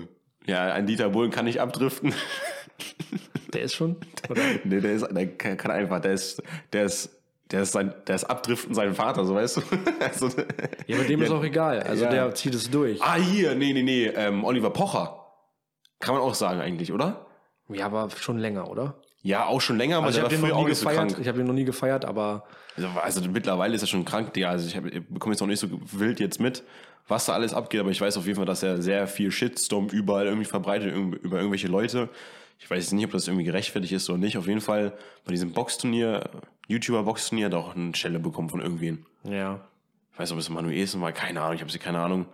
ja, ein Dieter Bohlen kann nicht abdriften. Der ist schon? Oder? Nee, der ist, der kann einfach, der ist, der ist, der ist sein, der ist abdriften sein Vater, so weißt du. also, ja, aber dem ja, ist auch egal. Also ja. der zieht es durch. Ah, hier, nee, nee, nee, ähm, Oliver Pocher. Kann man auch sagen eigentlich, oder? Ja, aber schon länger, oder? Ja, auch schon länger, aber also ich habe ihn noch nie gefeiert. So ich habe ihn noch nie gefeiert, aber also, also, mittlerweile ist er schon krank, ja. Also ich, hab, ich bekomme jetzt noch nicht so wild jetzt mit, was da alles abgeht, aber ich weiß auf jeden Fall, dass er sehr viel Shitstorm überall irgendwie verbreitet über irgendwelche Leute. Ich weiß nicht, ob das irgendwie gerechtfertigt ist oder nicht. Auf jeden Fall bei diesem Boxturnier, YouTuber-Boxturnier, hat er auch eine Stelle bekommen von irgendwen. Ja. Ich weiß nicht, ob es Manuelsen war, keine Ahnung, ich habe sie keine Ahnung.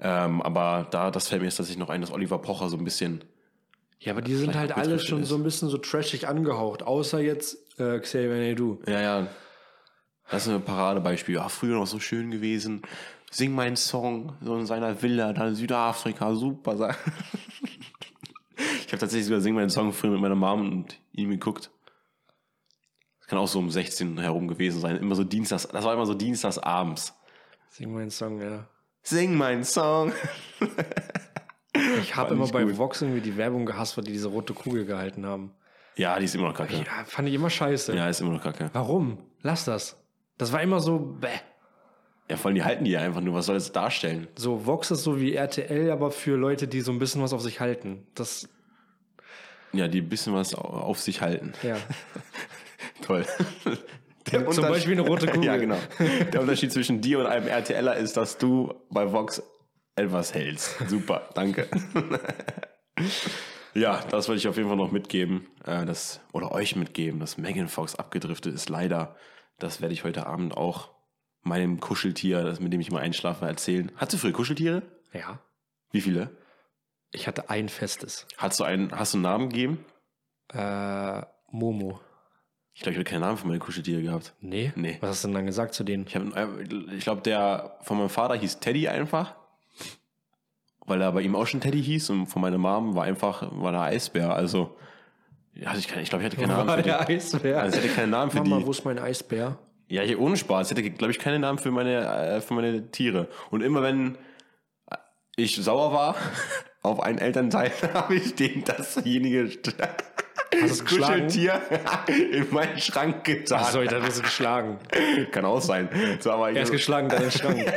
Ähm, aber da, das fällt mir jetzt tatsächlich noch ein, dass Oliver Pocher so ein bisschen ja, aber die sind halt alle schon ist. so ein bisschen so trashig angehaucht, außer jetzt äh, Xavier Naidoo. Ja, ja. Das ist ein Paradebeispiel. Ach, früher noch so schön gewesen. Sing meinen Song, so in seiner Villa, da in Südafrika, super. ich habe tatsächlich sogar Sing meinen Song früher mit meiner Mom und ihm geguckt. Das kann auch so um 16 herum gewesen sein. Immer so Dienstags, das war immer so Dienstags abends. Sing meinen Song, ja. Sing meinen Song. Ich habe immer bei gut. Vox irgendwie die Werbung gehasst, weil die diese rote Kugel gehalten haben. Ja, die ist immer noch kacke. Ja, fand ich immer scheiße. Ja, ist immer noch kacke. Warum? Lass das. Das war immer so, bäh. Ja, vor allem die halten die ja einfach nur. Was soll das darstellen? So, Vox ist so wie RTL, aber für Leute, die so ein bisschen was auf sich halten. Das. Ja, die ein bisschen was auf sich halten. Ja. Toll. Der Zum Beispiel eine rote Kugel. ja, genau. Der Unterschied zwischen dir und einem RTLer ist, dass du bei Vox etwas hältst. Super, danke. ja, das wollte ich auf jeden Fall noch mitgeben. Äh, das, oder euch mitgeben, dass Megan Fox abgedriftet ist. Leider. Das werde ich heute Abend auch meinem Kuscheltier, das, mit dem ich mal einschlafe, erzählen. Hattest du früher Kuscheltiere? Ja. Wie viele? Ich hatte ein festes. Hast du einen, hast du einen Namen gegeben? Äh, Momo. Ich glaube, ich habe keinen Namen für meine Kuscheltiere gehabt. Nee? Nee. Was hast du denn dann gesagt zu denen? Ich, ich glaube, der von meinem Vater hieß Teddy einfach. Weil er bei ihm auch schon Teddy hieß und von meiner Mom war einfach, war der Eisbär. Also, ja, ich, ich glaube, ich hatte keinen Namen War für die. der Eisbär. Also, ich hatte keinen Namen für Mama, die. wo ist mein Eisbär? Ja, ich, ohne Spaß. Ich hätte, glaube ich, keinen Namen für meine, äh, für meine Tiere. Und immer wenn ich sauer war auf einen Elternteil, habe ich den dasjenige geschlagen? Kuscheltier in meinen Schrank getan. Achso, ich dachte, du geschlagen. Kann auch sein. So, aber Er ist geschlagen, dann in den Schrank.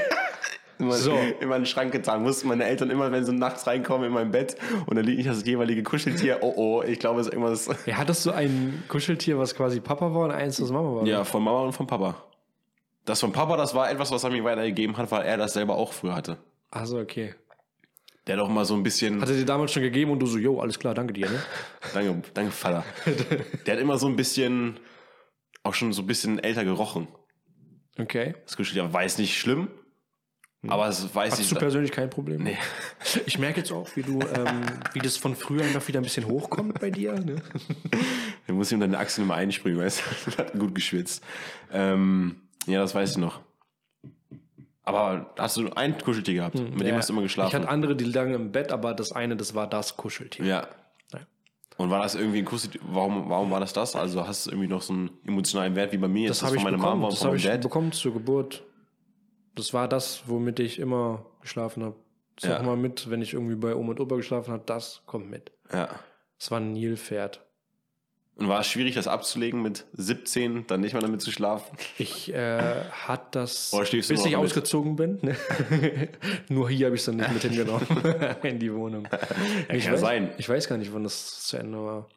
Immer, So. in meinen Schrank getan. Mussten meine Eltern immer, wenn sie nachts reinkommen in mein Bett und da liegt nicht das jeweilige Kuscheltier. Oh oh, ich glaube, es ist irgendwas. Ja, hattest du ein Kuscheltier, was quasi Papa war und eins, was Mama war? Ja, von Mama und von Papa. Das von Papa, das war etwas, was er mir weitergegeben hat, weil er das selber auch früher hatte. Achso, okay. Der hat auch mal so ein bisschen. Hat er dir damals schon gegeben und du so, jo, alles klar, danke dir, ne? Danke, danke, Vater. Der hat immer so ein bisschen, auch schon so ein bisschen älter gerochen. Okay. Das Kuscheltier war jetzt nicht schlimm, aber es weiß Hast ich. du persönlich kein Problem? Nee. Ich merke jetzt auch, wie du, ähm, wie das von früher noch wieder ein bisschen hochkommt bei dir. Ne? Da muss ihm deine Achseln immer einspringen, weißt du? Hat gut geschwitzt. Ähm, ja, das weiß ich noch. Aber hast du ein Kuscheltier gehabt? Mit dem Ja, hast du immer geschlafen? Ich hatte andere, die lagen im Bett, aber das eine, das war das Kuscheltier. ja. Ja. Und war das irgendwie ein Kuscheltier? Warum, warum war das das? Also hast du irgendwie noch so einen emotionalen Wert wie bei mir? Das Jetzt habe ich bekommen. Das meinem ich bekommen zur Geburt. Das war das, womit ich immer geschlafen habe. Das Ja. mal mit, wenn ich irgendwie bei Oma und Opa geschlafen habe, das kommt mit. Ja. Das war ein Nilpferd. Und war es schwierig, das abzulegen mit 17, dann nicht mehr damit zu schlafen? Ich äh, hat das, Oder bis ich mit? ausgezogen bin. Ne? Nur hier habe ich es dann nicht mit hingenommen in die Wohnung. ich kann weiß, sein. Ich weiß gar nicht, wann das zu Ende war.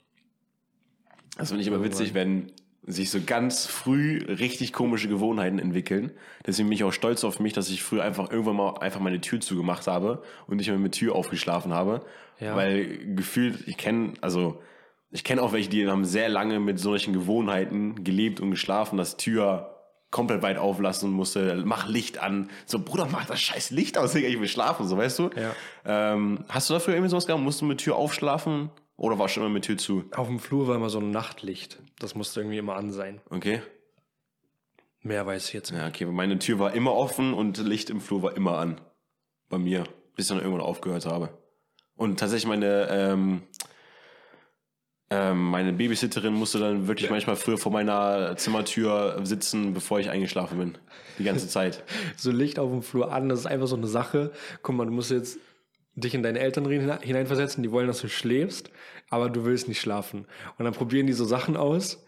Das finde ich immer witzig, wenn sich so ganz früh richtig komische Gewohnheiten entwickeln. Deswegen bin ich auch stolz auf mich, dass ich früher einfach irgendwann mal einfach meine Tür zugemacht habe und nicht mehr mit Tür aufgeschlafen habe. Ja. Weil gefühlt, ich kenne, also ich kenne auch welche, die haben sehr lange mit solchen Gewohnheiten gelebt und geschlafen, dass Tür komplett weit auflassen musste, mach Licht an. So, Bruder, mach das scheiß Licht aus, Digga, ich will schlafen, so, weißt du? Ja. Ähm, hast du dafür irgendwie sowas gehabt? Musst du mit Tür aufschlafen? Oder warst du immer mit Tür zu? Auf dem Flur war immer so ein Nachtlicht. Das musste irgendwie immer an sein. Okay. Mehr weiß ich jetzt nicht. Ja, okay, meine Tür war immer offen und Licht im Flur war immer an. Bei mir, bis ich dann irgendwann aufgehört habe. Und tatsächlich meine, ähm, ähm, meine Babysitterin musste dann wirklich manchmal früher vor meiner Zimmertür sitzen, bevor ich eingeschlafen bin. Die ganze Zeit. So Licht auf dem Flur an, das ist einfach so eine Sache. Guck mal, du musst jetzt dich in deine Eltern hinein- hineinversetzen, die wollen, dass du schläfst, aber du willst nicht schlafen. Und dann probieren die so Sachen aus,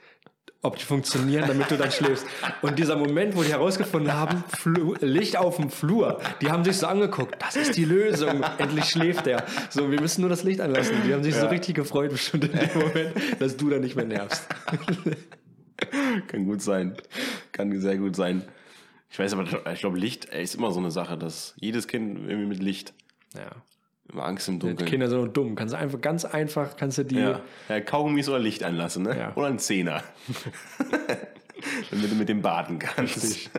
ob die funktionieren, damit du dann schläfst. Und dieser Moment, wo die herausgefunden haben, Flu Licht auf dem Flur, die haben sich so angeguckt, das ist die Lösung, endlich schläft er. So, wir müssen nur das Licht anlassen. Die haben sich so richtig gefreut, bestimmt in dem Moment, dass du dann nicht mehr nervst. Kann gut sein. Kann sehr gut sein. Ich weiß aber, ich glaube, Licht ist immer so eine Sache, dass jedes Kind irgendwie mit Licht Ja. Immer Angst im Dunkeln. Kinder sind nur dumm. Kannst du einfach ganz einfach, kannst du die Ja. ja, Kaugummis oder Licht anlassen, ne? Ja. Oder ein Zehner. Damit du mit dem baden kannst.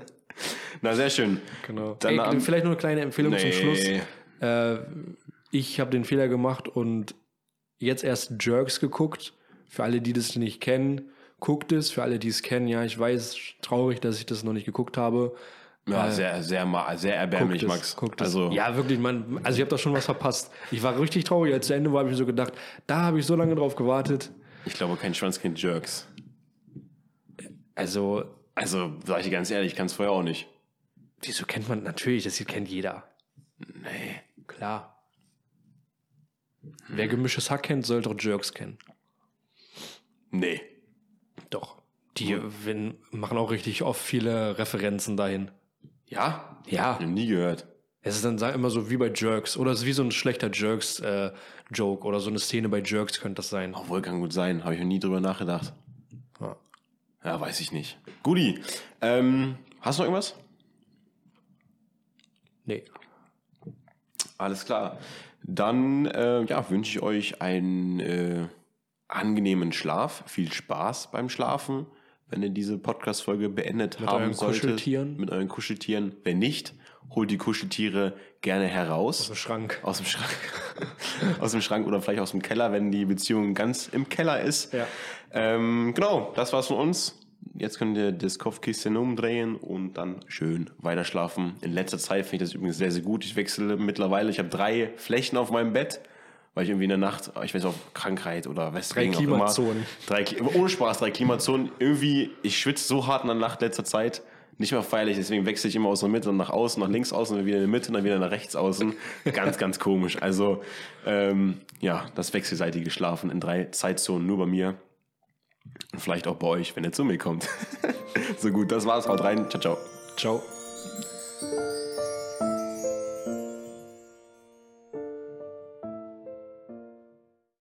Na, sehr schön. Genau. Dann Ey, vielleicht nur eine kleine Empfehlung zum Nee. Schluss. Äh, ich habe den Fehler gemacht und jetzt erst Jerks geguckt. Für alle, die das nicht kennen, guckt es. Für alle, die es kennen, ja, ich weiß, traurig, dass ich das noch nicht geguckt habe. Ja, sehr, sehr, ma- sehr erbärmlich, Guckt es, Max. guckt es. also, ja, wirklich, man, also ich habe da schon was verpasst. Ich war richtig traurig, als zu Ende war, habe ich mir so gedacht, da habe ich so lange drauf gewartet. ich glaube, kein Schwanzkind Jerks. Also, Also, sag ich dir ganz ehrlich, ich kann es vorher auch nicht. wieso kennt man natürlich, das hier kennt jeder. Nee. Klar. Wer gemischtes Hack kennt, sollte auch Jerks kennen. Nee. Doch. Die wenn, machen auch richtig oft viele Referenzen dahin. Ja? Ja. Hab ich noch nie gehört. Es ist dann immer so wie bei Jerks. Oder es ist wie so ein schlechter Jerks-Joke. oder so eine Szene bei Jerks könnte das sein. Obwohl, kann gut sein. Habe ich noch nie drüber nachgedacht. Ja. Ja, weiß ich nicht. Guti. Ähm, hast du noch irgendwas? Nee. Alles klar. Dann äh, ja, wünsche ich euch einen äh, angenehmen Schlaf. Viel Spaß beim Schlafen, wenn ihr diese Podcast-Folge beendet haben euren solltet. Kuscheltieren. Mit euren Kuscheltieren. Wenn nicht, holt die Kuscheltiere gerne heraus. Im Schrank. Aus dem Schrank. aus dem Schrank oder vielleicht aus dem Keller, wenn die Beziehung ganz im Keller ist. Ja. Ähm, genau, das war's von uns. Jetzt könnt ihr das Kopfkissen umdrehen und dann schön weiter schlafen. In letzter Zeit finde ich das übrigens sehr, sehr gut. Ich wechsle mittlerweile. Ich habe drei Flächen auf meinem Bett, weil ich irgendwie in der Nacht, ich weiß auch, Krankheit oder Westregen Drei Klimazonen. Drei, ohne Spaß, drei Klimazonen. Irgendwie, ich schwitze so hart in der Nacht letzter Zeit. Nicht mehr feierlich, deswegen wechsle ich immer aus der Mitte nach außen, nach links außen, dann wieder in der Mitte und dann wieder nach rechts außen. Ganz, ganz komisch. Also, ähm, ja, das wechselseitige Schlafen in drei Zeitzonen nur bei mir. Und vielleicht auch bei euch, wenn ihr zu mir kommt. so gut, das war's. Haut rein. Ciao, ciao. Ciao.